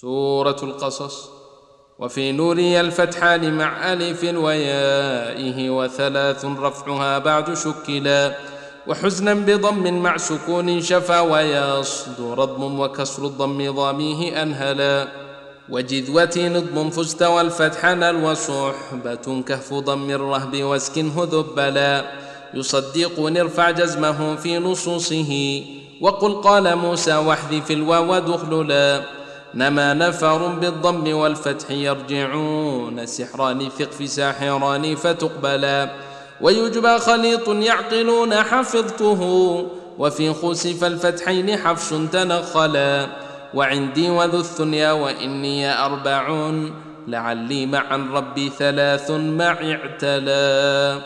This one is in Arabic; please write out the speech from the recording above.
سورة القصص. وفي نوري الفتحان مع ألف ويائه وثلاث رفعها بعد شكلا. وحزنا بضم مع سكون شفا ويصدر ضم وكسر الضم ضاميه أنهلا. وجذوة نضم فزت نل وصحبة كهف ضم الرهب واسكنه ذبلا. يصدق نرفع جزمه في نصوصه. وقل قال موسى واحذف الواو دخللا. نما نفر بالضم والفتح يرجعون سحران ثق في ساحران فتقبلا ويجبى خليط يعقلون حفظته وفي خسف الفتحين حفش تنخلا وعندي وذو الثنيا وإني أربع لعلي مع ربي ثلاث معي اعتلى